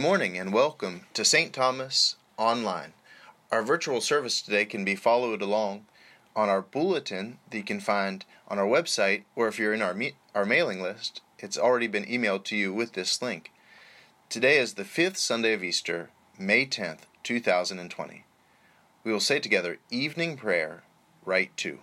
morning and welcome to St. Thomas Online. Our virtual service today can be followed along on our bulletin that you can find on our website, or if you're in our, me- our mailing list, it's already been emailed to you with this link. Today is the fifth Sunday of Easter, May 10th, 2020. We will say together evening prayer, Rite Two.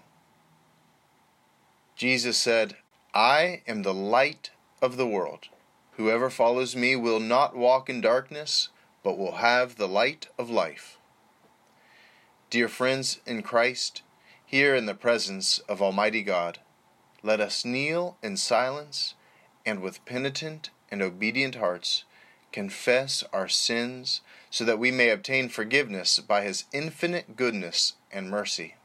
Jesus said, I am the light of the world. Whoever follows me will not walk in darkness, but will have the light of life. Dear friends in Christ, here in the presence of Almighty God, let us kneel in silence and with penitent and obedient hearts confess our sins so that we may obtain forgiveness by His infinite goodness and mercy.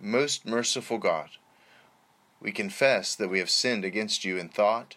Most merciful God, we confess that we have sinned against you in thought,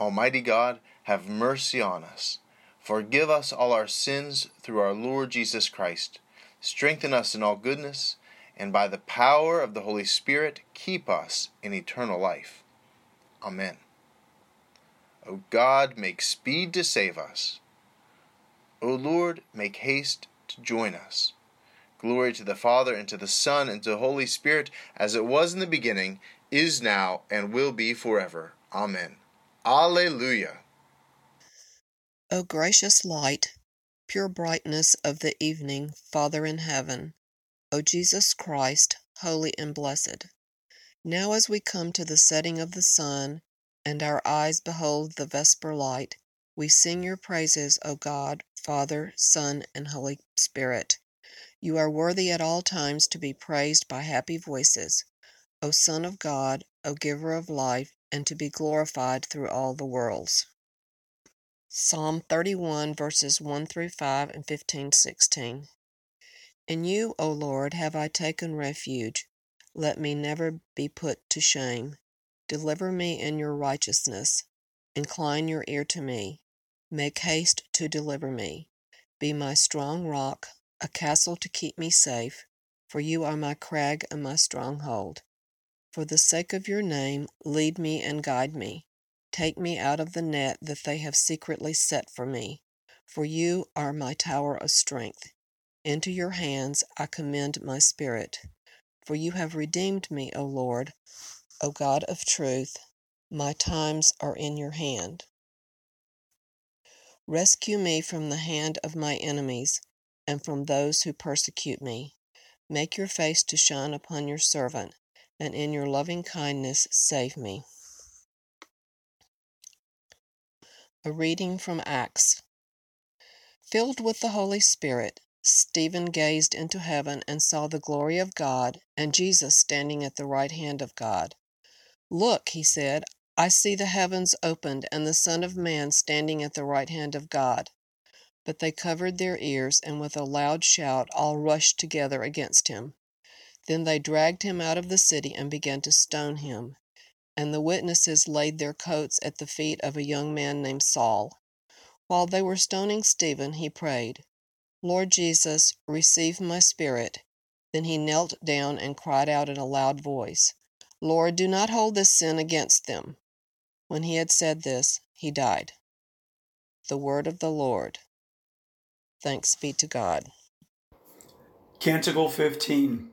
Almighty God, have mercy on us. Forgive us all our sins through our Lord Jesus Christ. Strengthen us in all goodness, and by the power of the Holy Spirit, keep us in eternal life. Amen. O God, make speed to save us. O Lord, make haste to join us. Glory to the Father, and to the Son, and to the Holy Spirit, as it was in the beginning, is now, and will be forever. Amen. Alleluia. O gracious light, pure brightness of the evening, Father in heaven, O Jesus Christ, holy and blessed. Now as we come to the setting of the sun, and our eyes behold the vesper light, we sing your praises, O God, Father, Son, and Holy Spirit. You are worthy at all times to be praised by happy voices, O Son of God, O Giver of life, and to be glorified through all the worlds. Psalm 31, verses 1 through 5 and 15 16. In you, O Lord, have I taken refuge. Let me never be put to shame. Deliver me in your righteousness. Incline your ear to me. Make haste to deliver me. Be my strong rock, a castle to keep me safe, for you are my crag and my stronghold. For the sake of your name, lead me and guide me. Take me out of the net that they have secretly set for me, for you are my tower of strength. Into your hands I commend my spirit. For you have redeemed me, O Lord, O God of truth. My times are in your hand. Rescue me from the hand of my enemies and from those who persecute me. Make your face to shine upon your servant and in your loving kindness save me. A reading from Acts. Filled with the Holy Spirit, Stephen gazed into heaven and saw the glory of God and Jesus standing at the right hand of God. Look, he said, I see the heavens opened and the Son of Man standing at the right hand of God. But they covered their ears and with a loud shout all rushed together against him. Then they dragged him out of the city and began to stone him. And the witnesses laid their coats at the feet of a young man named Saul. While they were stoning Stephen, he prayed, Lord Jesus, receive my spirit. Then he knelt down and cried out in a loud voice, Lord, do not hold this sin against them. When he had said this, he died. The word of the Lord. Thanks be to God. Canticle 15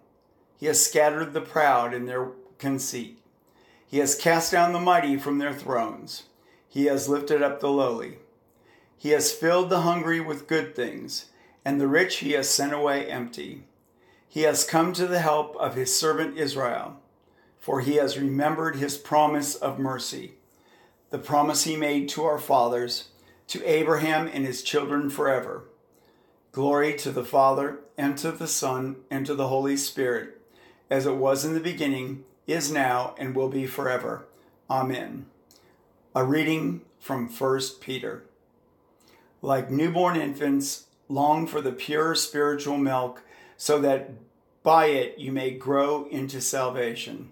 He has scattered the proud in their conceit. He has cast down the mighty from their thrones. He has lifted up the lowly. He has filled the hungry with good things, and the rich he has sent away empty. He has come to the help of his servant Israel, for he has remembered his promise of mercy, the promise he made to our fathers, to Abraham and his children forever. Glory to the Father, and to the Son, and to the Holy Spirit, as it was in the beginning, is now, and will be forever. Amen. A reading from 1 Peter. Like newborn infants, long for the pure spiritual milk so that by it you may grow into salvation,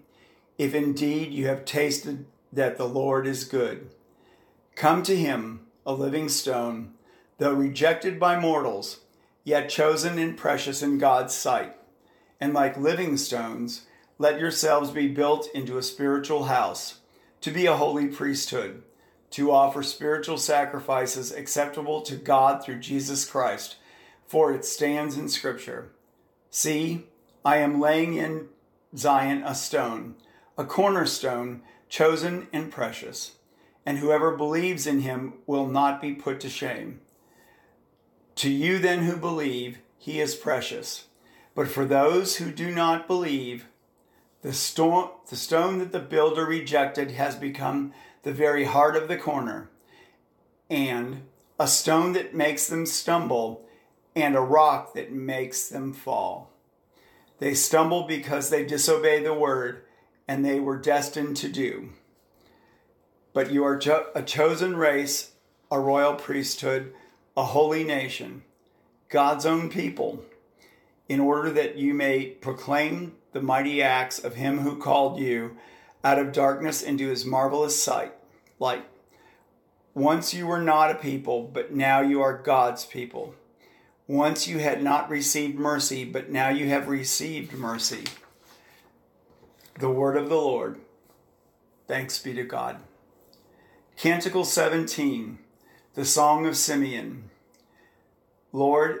if indeed you have tasted that the Lord is good. Come to him, a living stone, though rejected by mortals, yet chosen and precious in God's sight. And like living stones, let yourselves be built into a spiritual house, to be a holy priesthood, to offer spiritual sacrifices acceptable to God through Jesus Christ. For it stands in Scripture See, I am laying in Zion a stone, a cornerstone, chosen and precious, and whoever believes in him will not be put to shame. To you then who believe, he is precious. But for those who do not believe, the, stone, the stone that the builder rejected has become the very heart of the corner, and a stone that makes them stumble and a rock that makes them fall. They stumble because they disobey the word, and they were destined to do. But you are cho- a chosen race, a royal priesthood, a holy nation, God's own people, in order that you may proclaim the mighty acts of him who called you out of darkness into his marvelous sight, light. Once you were not a people, but now you are God's people. Once you had not received mercy, but now you have received mercy. The word of the Lord. Thanks be to God. Canticle 17, the Song of Simeon. Lord,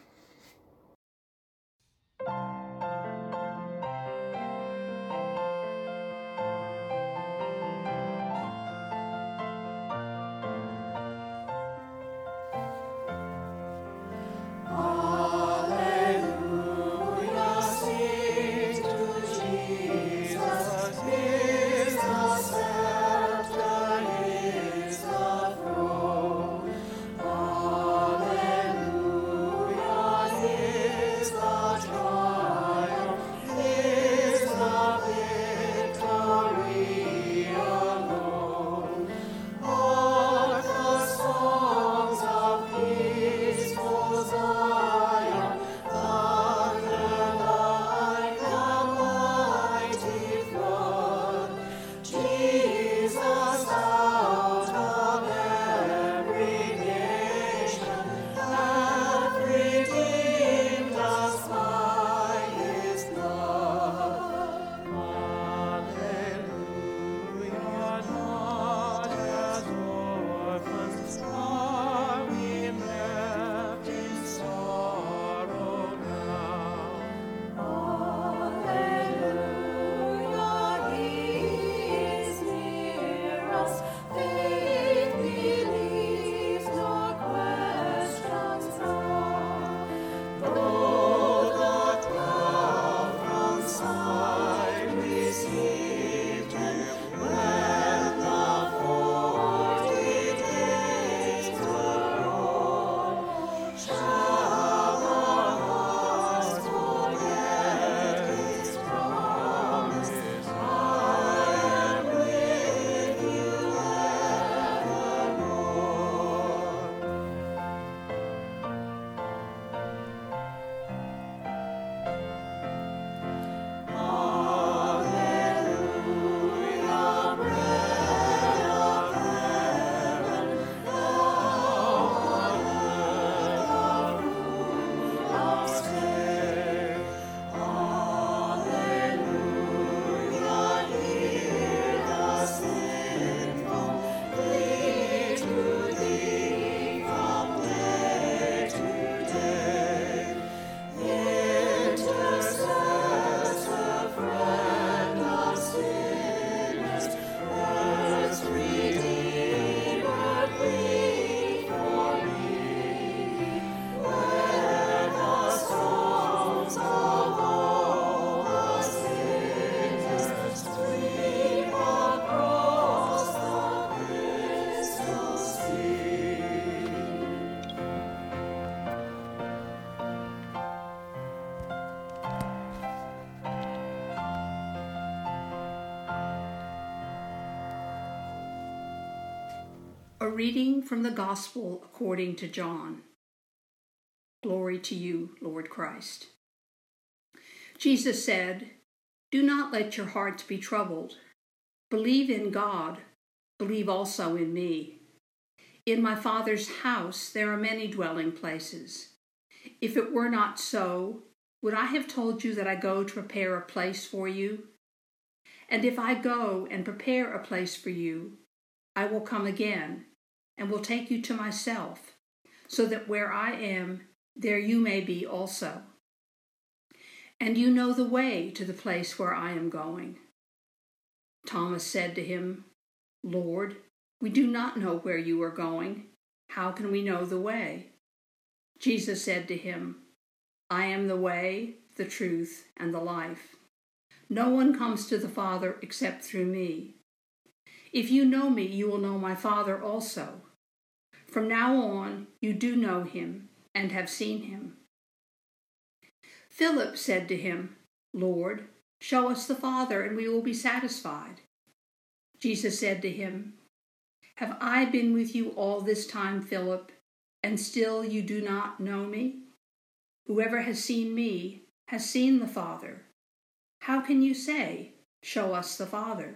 Reading from the Gospel according to John. Glory to you, Lord Christ. Jesus said, Do not let your hearts be troubled. Believe in God, believe also in me. In my Father's house there are many dwelling places. If it were not so, would I have told you that I go to prepare a place for you? And if I go and prepare a place for you, I will come again and will take you to myself, so that where I am, there you may be also. And you know the way to the place where I am going. Thomas said to him, Lord, we do not know where you are going. How can we know the way? Jesus said to him, I am the way, the truth, and the life. No one comes to the Father except through me. If you know me, you will know my Father also. From now on, you do know him and have seen him. Philip said to him, Lord, show us the Father, and we will be satisfied. Jesus said to him, Have I been with you all this time, Philip, and still you do not know me? Whoever has seen me has seen the Father. How can you say, Show us the Father?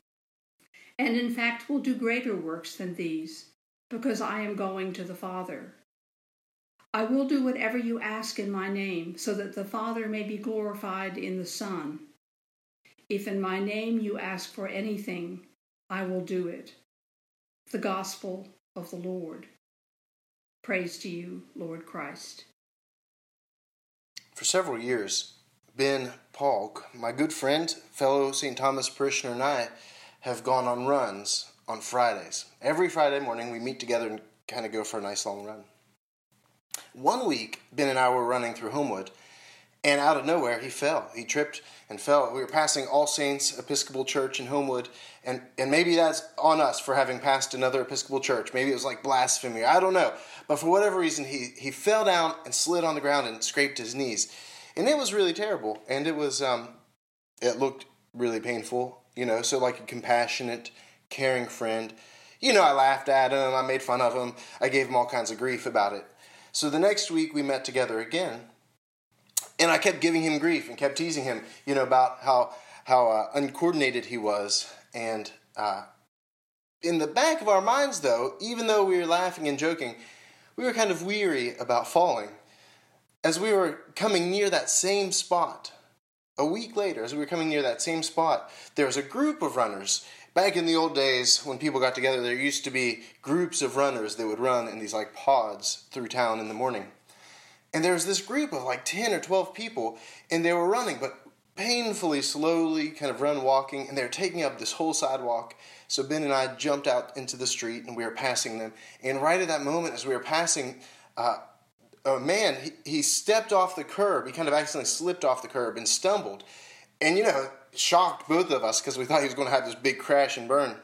and in fact will do greater works than these, because I am going to the Father. I will do whatever you ask in my name, so that the Father may be glorified in the Son. If in my name you ask for anything, I will do it. The Gospel of the Lord. Praise to you, Lord Christ. For several years, Ben Polk, my good friend, fellow St. Thomas parishioner, and I have gone on runs on Fridays. Every Friday morning, we meet together and kind of go for a nice long run. One week, Ben and I were running through Homewood, and out of nowhere, he fell. He tripped and fell. We were passing All Saints Episcopal Church in Homewood, and, and maybe that's on us for having passed another Episcopal church. Maybe it was like blasphemy. I don't know. But for whatever reason, he, he fell down and slid on the ground and scraped his knees. And it was really terrible. And it was, um, it looked really painful you know, so like a compassionate, caring friend. You know, I laughed at him, I made fun of him, I gave him all kinds of grief about it. So the next week we met together again, and I kept giving him grief and kept teasing him, you know, about how how uh, uncoordinated he was. And uh, in the back of our minds, though, even though we were laughing and joking, we were kind of weary about falling. As we were coming near that same spot, a week later, as we were coming near that same spot, there was a group of runners. Back in the old days, when people got together, there used to be groups of runners that would run in these like pods through town in the morning. And there was this group of like 10 or 12 people, and they were running, but painfully slowly, kind of run walking, and they were taking up this whole sidewalk. So Ben and I jumped out into the street, and we were passing them. And right at that moment, as we were passing, uh, a man, he, he stepped off the curb. He kind of accidentally slipped off the curb and stumbled. And, you know, shocked both of us because we thought he was going to have this big crash and burn.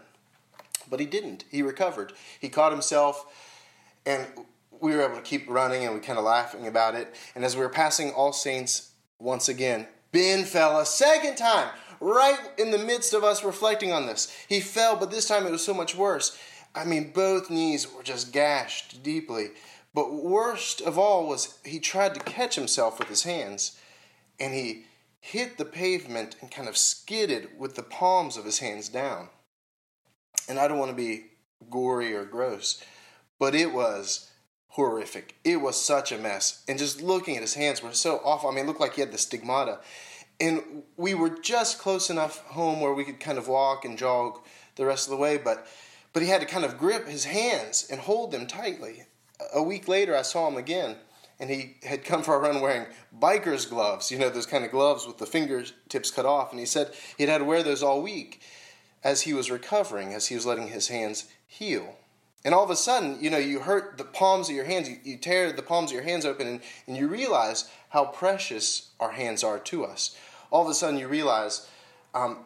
But he didn't. He recovered. He caught himself, and we were able to keep running and we kind of laughing about it. And as we were passing All Saints once again, Ben fell a second time, right in the midst of us reflecting on this. He fell, but this time it was so much worse. I mean, both knees were just gashed deeply. But worst of all was he tried to catch himself with his hands and he hit the pavement and kind of skidded with the palms of his hands down. And I don't want to be gory or gross, but it was horrific. It was such a mess. And just looking at his hands were so awful. I mean, it looked like he had the stigmata. And we were just close enough home where we could kind of walk and jog the rest of the way, but but he had to kind of grip his hands and hold them tightly a week later, I saw him again, and he had come for a run wearing biker's gloves, you know, those kind of gloves with the fingertips cut off. And he said he'd had to wear those all week. as he was recovering, as he was letting his hands heal. And all of a sudden, you know, you hurt the palms of your hands, you, you tear the palms of your hands open, and, and you realize how precious our hands are to us. All of a sudden, you realize um,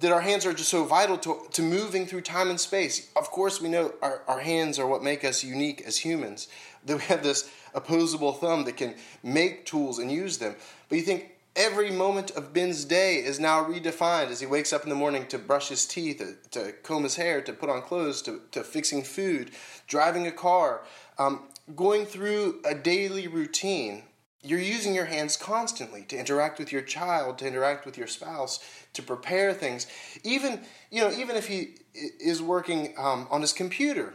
that our hands are just so vital to, to moving through time and space. Of course, we know our, our hands are what make us unique as humans, that we have this opposable thumb that can make tools and use them. But you think every moment of Ben's day is now redefined as he wakes up in the morning to brush his teeth, to comb his hair, to put on clothes, to, to fixing food, driving a car, um, going through a daily routine. You're using your hands constantly to interact with your child, to interact with your spouse, to prepare things. Even you know, even if he is working um, on his computer,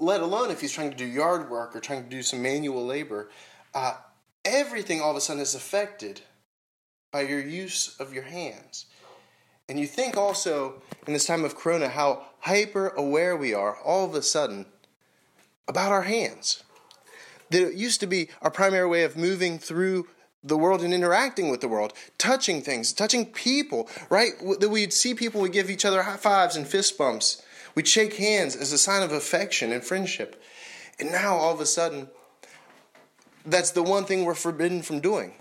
let alone if he's trying to do yard work or trying to do some manual labor, uh, everything all of a sudden is affected by your use of your hands. And you think also in this time of Corona how hyper aware we are all of a sudden about our hands. That it used to be our primary way of moving through the world and interacting with the world, touching things, touching people, right? That we'd see people, we give each other high fives and fist bumps. We'd shake hands as a sign of affection and friendship. And now all of a sudden, that's the one thing we're forbidden from doing.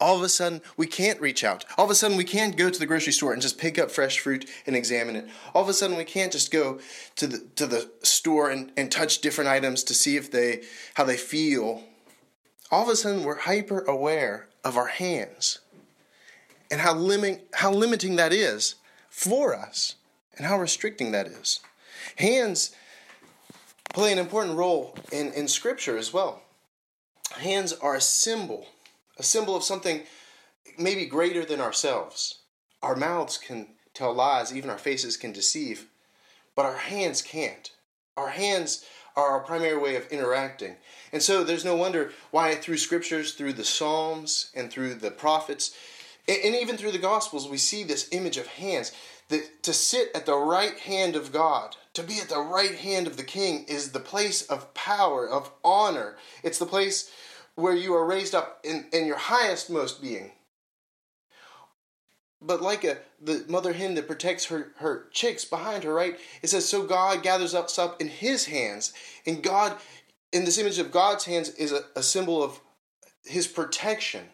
All of a sudden, we can't reach out. All of a sudden, we can't go to the grocery store and just pick up fresh fruit and examine it. All of a sudden, we can't just go to the, to the store and, and touch different items to see if they how they feel. All of a sudden, we're hyper aware of our hands and how, limit, how limiting that is for us and how restricting that is. Hands play an important role in, in Scripture as well hands are a symbol, a symbol of something maybe greater than ourselves. Our mouths can tell lies, even our faces can deceive, but our hands can't. Our hands are our primary way of interacting. And so there's no wonder why through scriptures, through the Psalms, and through the prophets, and even through the Gospels, we see this image of hands. That to sit at the right hand of God, to be at the right hand of the King, is the place of power, of honor. It's the place where you are raised up in, in your highest most being. But like a the mother hen that protects her, her chicks behind her, right? It says, So God gathers us up in his hands. And God, in this image of God's hands, is a, a symbol of his protection,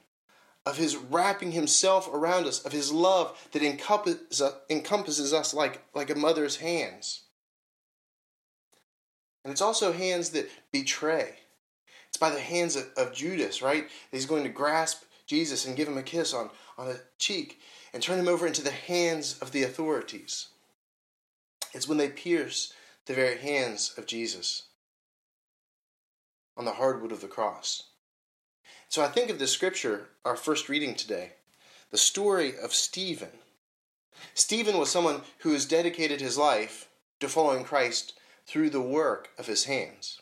of his wrapping himself around us, of his love that encompasses, uh, encompasses us like, like a mother's hands. And it's also hands that betray. It's by the hands of, of Judas, right? He's going to grasp Jesus and give him a kiss on, on the cheek and turn him over into the hands of the authorities. It's when they pierce the very hands of Jesus on the hardwood of the cross. So I think of the scripture, our first reading today, the story of Stephen. Stephen was someone who has dedicated his life to following Christ through the work of his hands.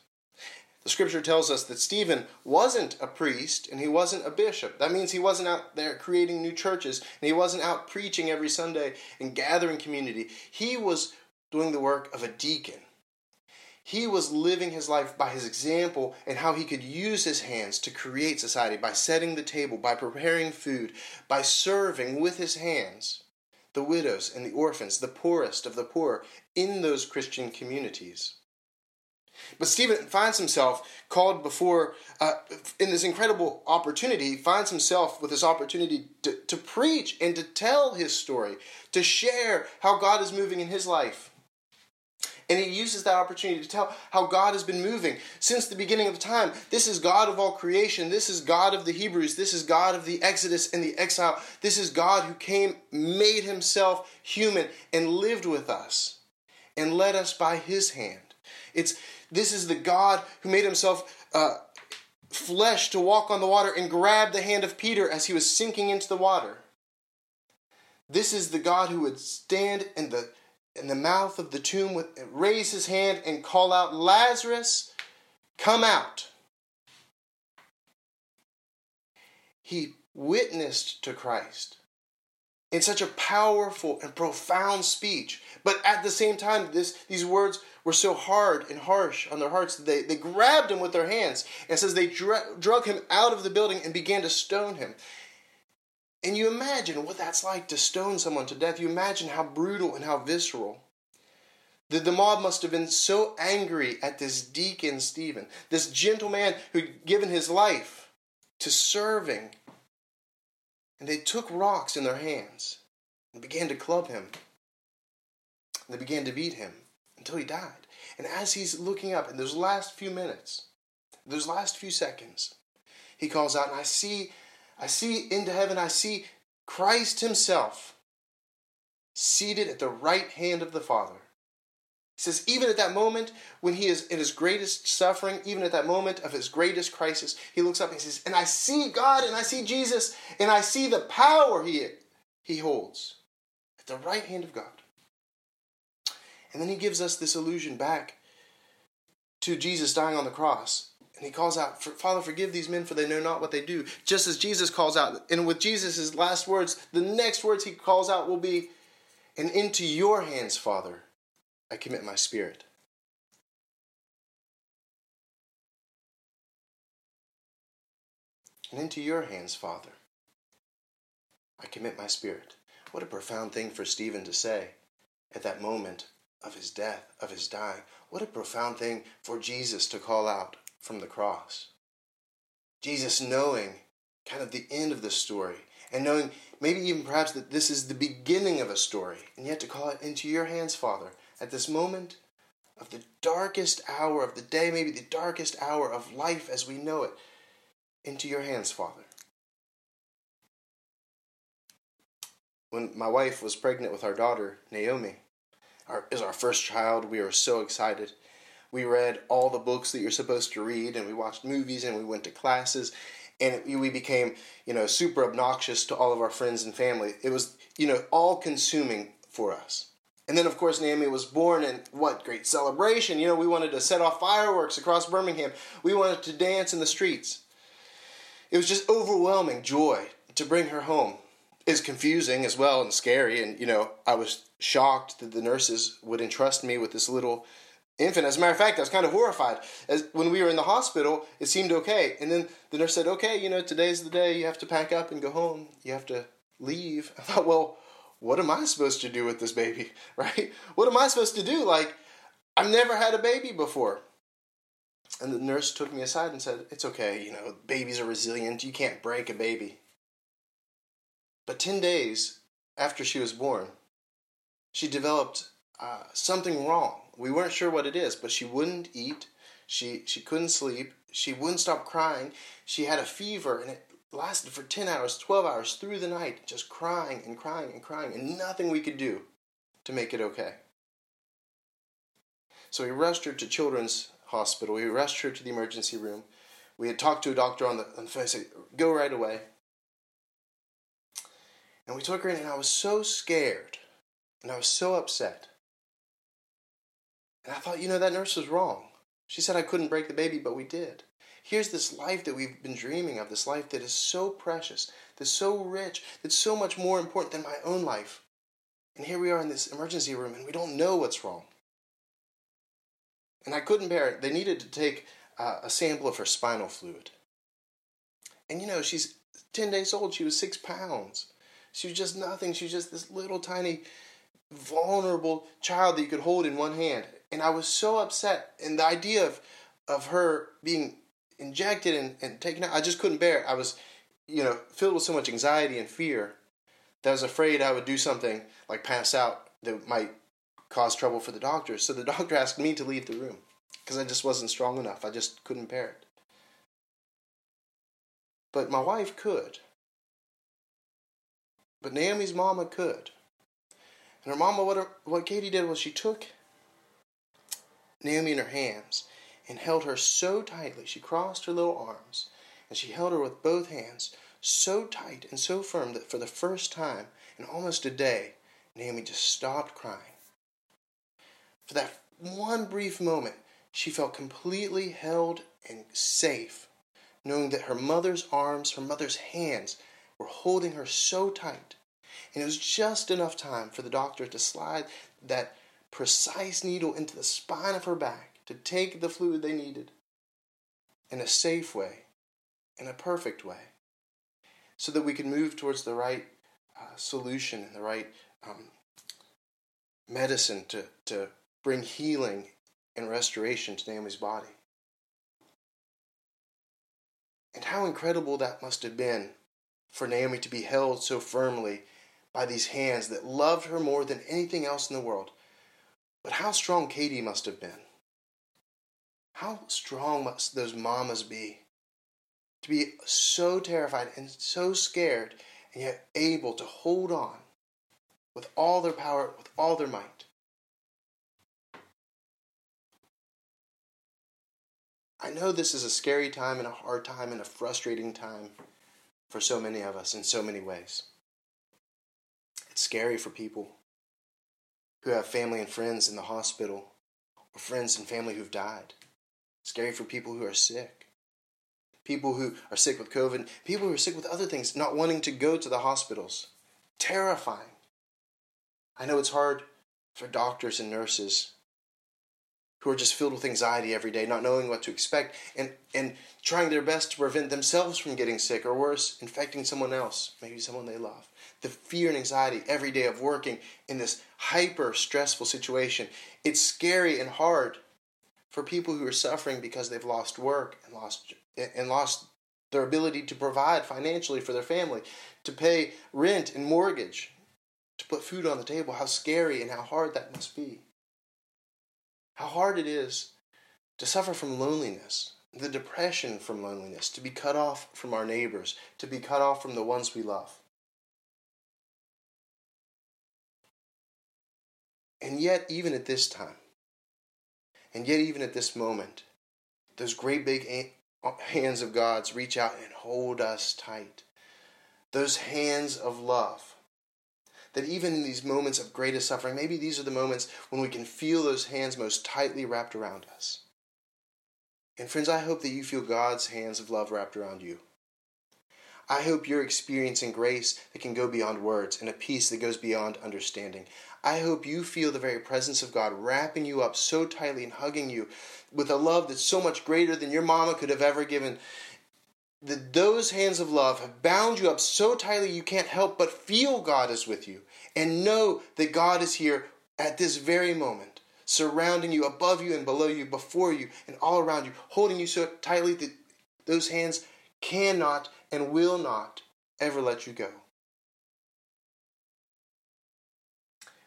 The scripture tells us that Stephen wasn't a priest and he wasn't a bishop. That means he wasn't out there creating new churches and he wasn't out preaching every Sunday and gathering community. He was doing the work of a deacon. He was living his life by his example and how he could use his hands to create society by setting the table, by preparing food, by serving with his hands the widows and the orphans, the poorest of the poor in those Christian communities. But Stephen finds himself called before, uh, in this incredible opportunity, he finds himself with this opportunity to, to preach and to tell his story, to share how God is moving in his life. And he uses that opportunity to tell how God has been moving since the beginning of time. This is God of all creation. This is God of the Hebrews. This is God of the Exodus and the exile. This is God who came, made himself human, and lived with us and led us by his hand. It's this is the God who made himself uh, flesh to walk on the water and grab the hand of Peter as he was sinking into the water. This is the God who would stand in the in the mouth of the tomb with raise his hand and call out Lazarus come out. He witnessed to Christ in such a powerful and profound speech. But at the same time, this, these words were so hard and harsh on their hearts that they, they grabbed him with their hands and says they dra- drug him out of the building and began to stone him. And you imagine what that's like to stone someone to death. You imagine how brutal and how visceral. The, the mob must have been so angry at this deacon Stephen, this gentleman who'd given his life to serving. And they took rocks in their hands and began to club him. They began to beat him until he died. And as he's looking up in those last few minutes, those last few seconds, he calls out, and I see, I see into heaven, I see Christ Himself seated at the right hand of the Father. He says, even at that moment when he is in his greatest suffering, even at that moment of his greatest crisis, he looks up and he says, And I see God and I see Jesus and I see the power he, he holds at the right hand of God. And then he gives us this allusion back to Jesus dying on the cross. And he calls out, Father, forgive these men, for they know not what they do. Just as Jesus calls out. And with Jesus' last words, the next words he calls out will be, And into your hands, Father, I commit my spirit. And into your hands, Father, I commit my spirit. What a profound thing for Stephen to say at that moment of his death, of his dying. What a profound thing for Jesus to call out from the cross. Jesus knowing kind of the end of the story and knowing maybe even perhaps that this is the beginning of a story, and yet to call it into your hands, Father, at this moment of the darkest hour of the day, maybe the darkest hour of life as we know it, into your hands, Father. When my wife was pregnant with our daughter, Naomi, our, is our first child. We were so excited. We read all the books that you're supposed to read, and we watched movies, and we went to classes, and we became, you know, super obnoxious to all of our friends and family. It was, you know, all consuming for us. And then, of course, Naomi was born, and what great celebration! You know, we wanted to set off fireworks across Birmingham. We wanted to dance in the streets. It was just overwhelming joy to bring her home is confusing as well and scary. And, you know, I was shocked that the nurses would entrust me with this little infant. As a matter of fact, I was kind of horrified. As when we were in the hospital, it seemed okay. And then the nurse said, okay, you know, today's the day you have to pack up and go home. You have to leave. I thought, well, what am I supposed to do with this baby? Right? What am I supposed to do? Like, I've never had a baby before. And the nurse took me aside and said, It's okay, you know, babies are resilient. You can't break a baby. But 10 days after she was born, she developed uh, something wrong. We weren't sure what it is, but she wouldn't eat. She, she couldn't sleep. She wouldn't stop crying. She had a fever, and it lasted for 10 hours, 12 hours through the night, just crying and crying and crying, and nothing we could do to make it okay. So we rushed her to Children's Hospital. We rushed her to the emergency room. We had talked to a doctor on the, on the phone. Said, "Go right away." And we took her in, and I was so scared and I was so upset. And I thought, you know, that nurse was wrong. She said I couldn't break the baby, but we did. Here's this life that we've been dreaming of, this life that is so precious, that's so rich, that's so much more important than my own life. And here we are in this emergency room, and we don't know what's wrong. And I couldn't bear it. They needed to take uh, a sample of her spinal fluid. And you know, she's 10 days old, she was six pounds. She was just nothing. She was just this little tiny, vulnerable child that you could hold in one hand. And I was so upset. And the idea of, of her being injected and, and taken out, I just couldn't bear it. I was, you know, filled with so much anxiety and fear that I was afraid I would do something like pass out that might cause trouble for the doctor. So the doctor asked me to leave the room because I just wasn't strong enough. I just couldn't bear it. But my wife could. But Naomi's mama could. And her mama, what, her, what Katie did was she took Naomi in her hands and held her so tightly. She crossed her little arms and she held her with both hands so tight and so firm that for the first time in almost a day, Naomi just stopped crying. For that one brief moment, she felt completely held and safe, knowing that her mother's arms, her mother's hands, were holding her so tight. And it was just enough time for the doctor to slide that precise needle into the spine of her back to take the fluid they needed in a safe way, in a perfect way. so that we can move towards the right uh, solution and the right um, medicine to, to bring healing and restoration to Naomi's body. And how incredible that must have been for Naomi to be held so firmly by these hands that loved her more than anything else in the world. But how strong Katie must have been. How strong must those mamas be to be so terrified and so scared and yet able to hold on with all their power, with all their might. I know this is a scary time and a hard time and a frustrating time for so many of us in so many ways. It's scary for people who have family and friends in the hospital or friends and family who've died. Scary for people who are sick. People who are sick with COVID, people who are sick with other things, not wanting to go to the hospitals. Terrifying. I know it's hard for doctors and nurses who are just filled with anxiety every day, not knowing what to expect, and, and trying their best to prevent themselves from getting sick, or worse, infecting someone else, maybe someone they love. The fear and anxiety every day of working in this hyper stressful situation. It's scary and hard for people who are suffering because they've lost work and lost and lost their ability to provide financially for their family, to pay rent and mortgage, to put food on the table. How scary and how hard that must be how hard it is to suffer from loneliness, the depression from loneliness, to be cut off from our neighbors, to be cut off from the ones we love. And yet, even at this time, and yet, even at this moment, those great big hands of God's reach out and hold us tight. Those hands of love that even in these moments of greatest suffering, maybe these are the moments when we can feel those hands most tightly wrapped around us. And friends, I hope that you feel God's hands of love wrapped around you. I hope you're experiencing grace that can go beyond words and a peace that goes beyond understanding. I hope you feel the very presence of God wrapping you up so tightly and hugging you with a love that's so much greater than your mama could have ever given that those hands of love have bound you up so tightly you can't help but feel God is with you and know that God is here at this very moment, surrounding you, above you and below you, before you and all around you, holding you so tightly that those hands cannot and will not ever let you go.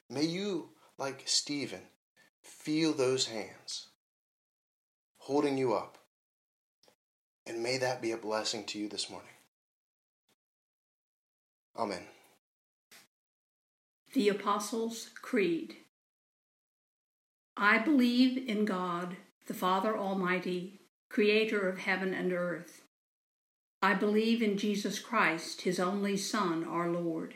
May you, like Stephen, feel those hands holding you up and may that be a blessing to you this morning. Amen. The Apostles' Creed. I believe in God, the Father Almighty, creator of heaven and earth. I believe in Jesus Christ, his only Son, our Lord.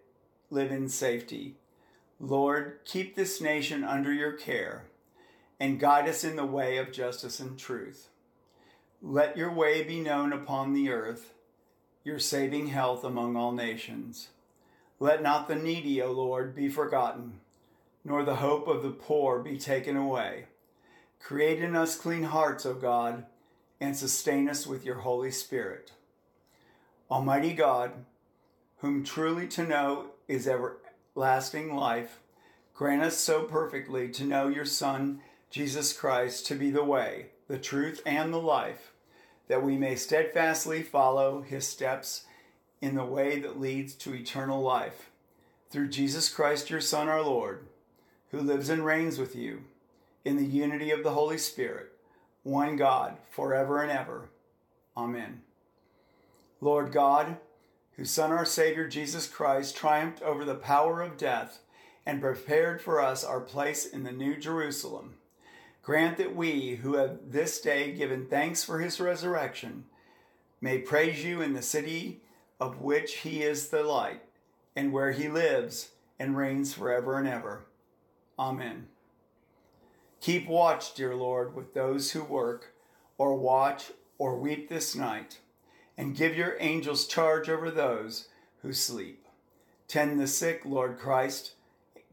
live in safety. Lord, keep this nation under your care and guide us in the way of justice and truth. Let your way be known upon the earth. your saving health among all nations. Let not the needy, O Lord, be forgotten, nor the hope of the poor be taken away. Create in us clean hearts, O God, and sustain us with your Holy Spirit. Almighty God, whom truly to know is everlasting life, grant us so perfectly to know your Son, Jesus Christ, to be the way, the truth, and the life, that we may steadfastly follow his steps in the way that leads to eternal life. Through Jesus Christ, your Son, our Lord, who lives and reigns with you in the unity of the Holy Spirit, one God, forever and ever. Amen. Lord God, whose Son, our Savior, Jesus Christ, triumphed over the power of death and prepared for us our place in the New Jerusalem, grant that we, who have this day given thanks for his resurrection, may praise you in the city of which he is the light, and where he lives and reigns forever and ever. Amen. Keep watch, dear Lord, with those who work, or watch, or weep this night, and give your angels charge over those who sleep. Tend the sick, Lord Christ.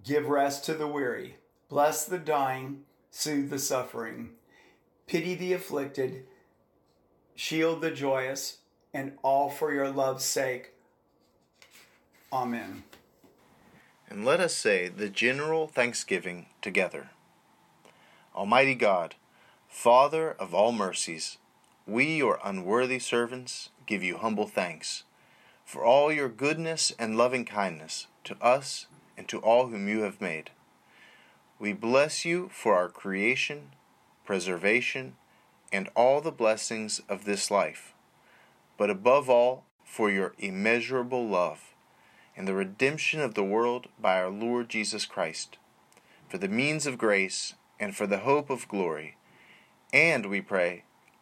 Give rest to the weary. Bless the dying. Soothe the suffering. Pity the afflicted. Shield the joyous. And all for your love's sake. Amen. And let us say the general thanksgiving together. Almighty God, Father of all mercies, we, your unworthy servants, give you humble thanks for all your goodness and loving kindness to us and to all whom you have made. We bless you for our creation, preservation, and all the blessings of this life, but above all, for your immeasurable love and the redemption of the world by our Lord Jesus Christ, for the means of grace and for the hope of glory. And we pray,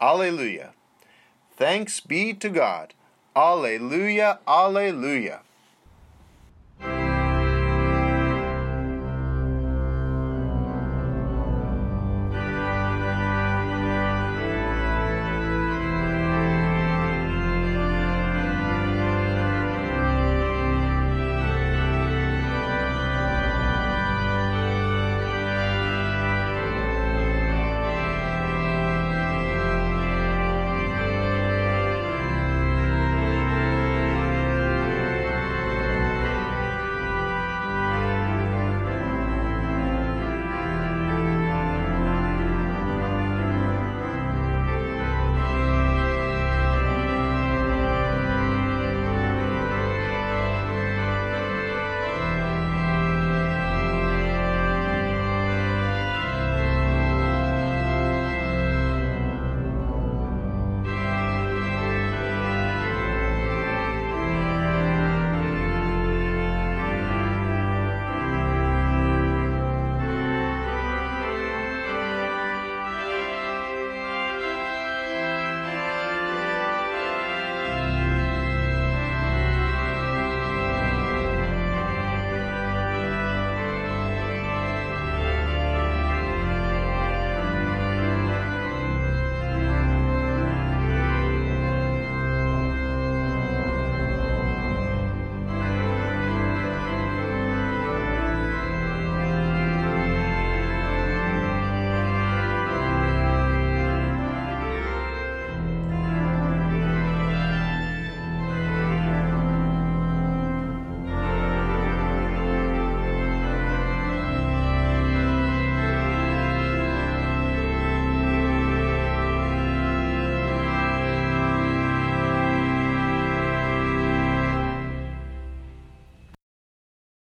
Alleluia. Thanks be to God. Alleluia. Alleluia.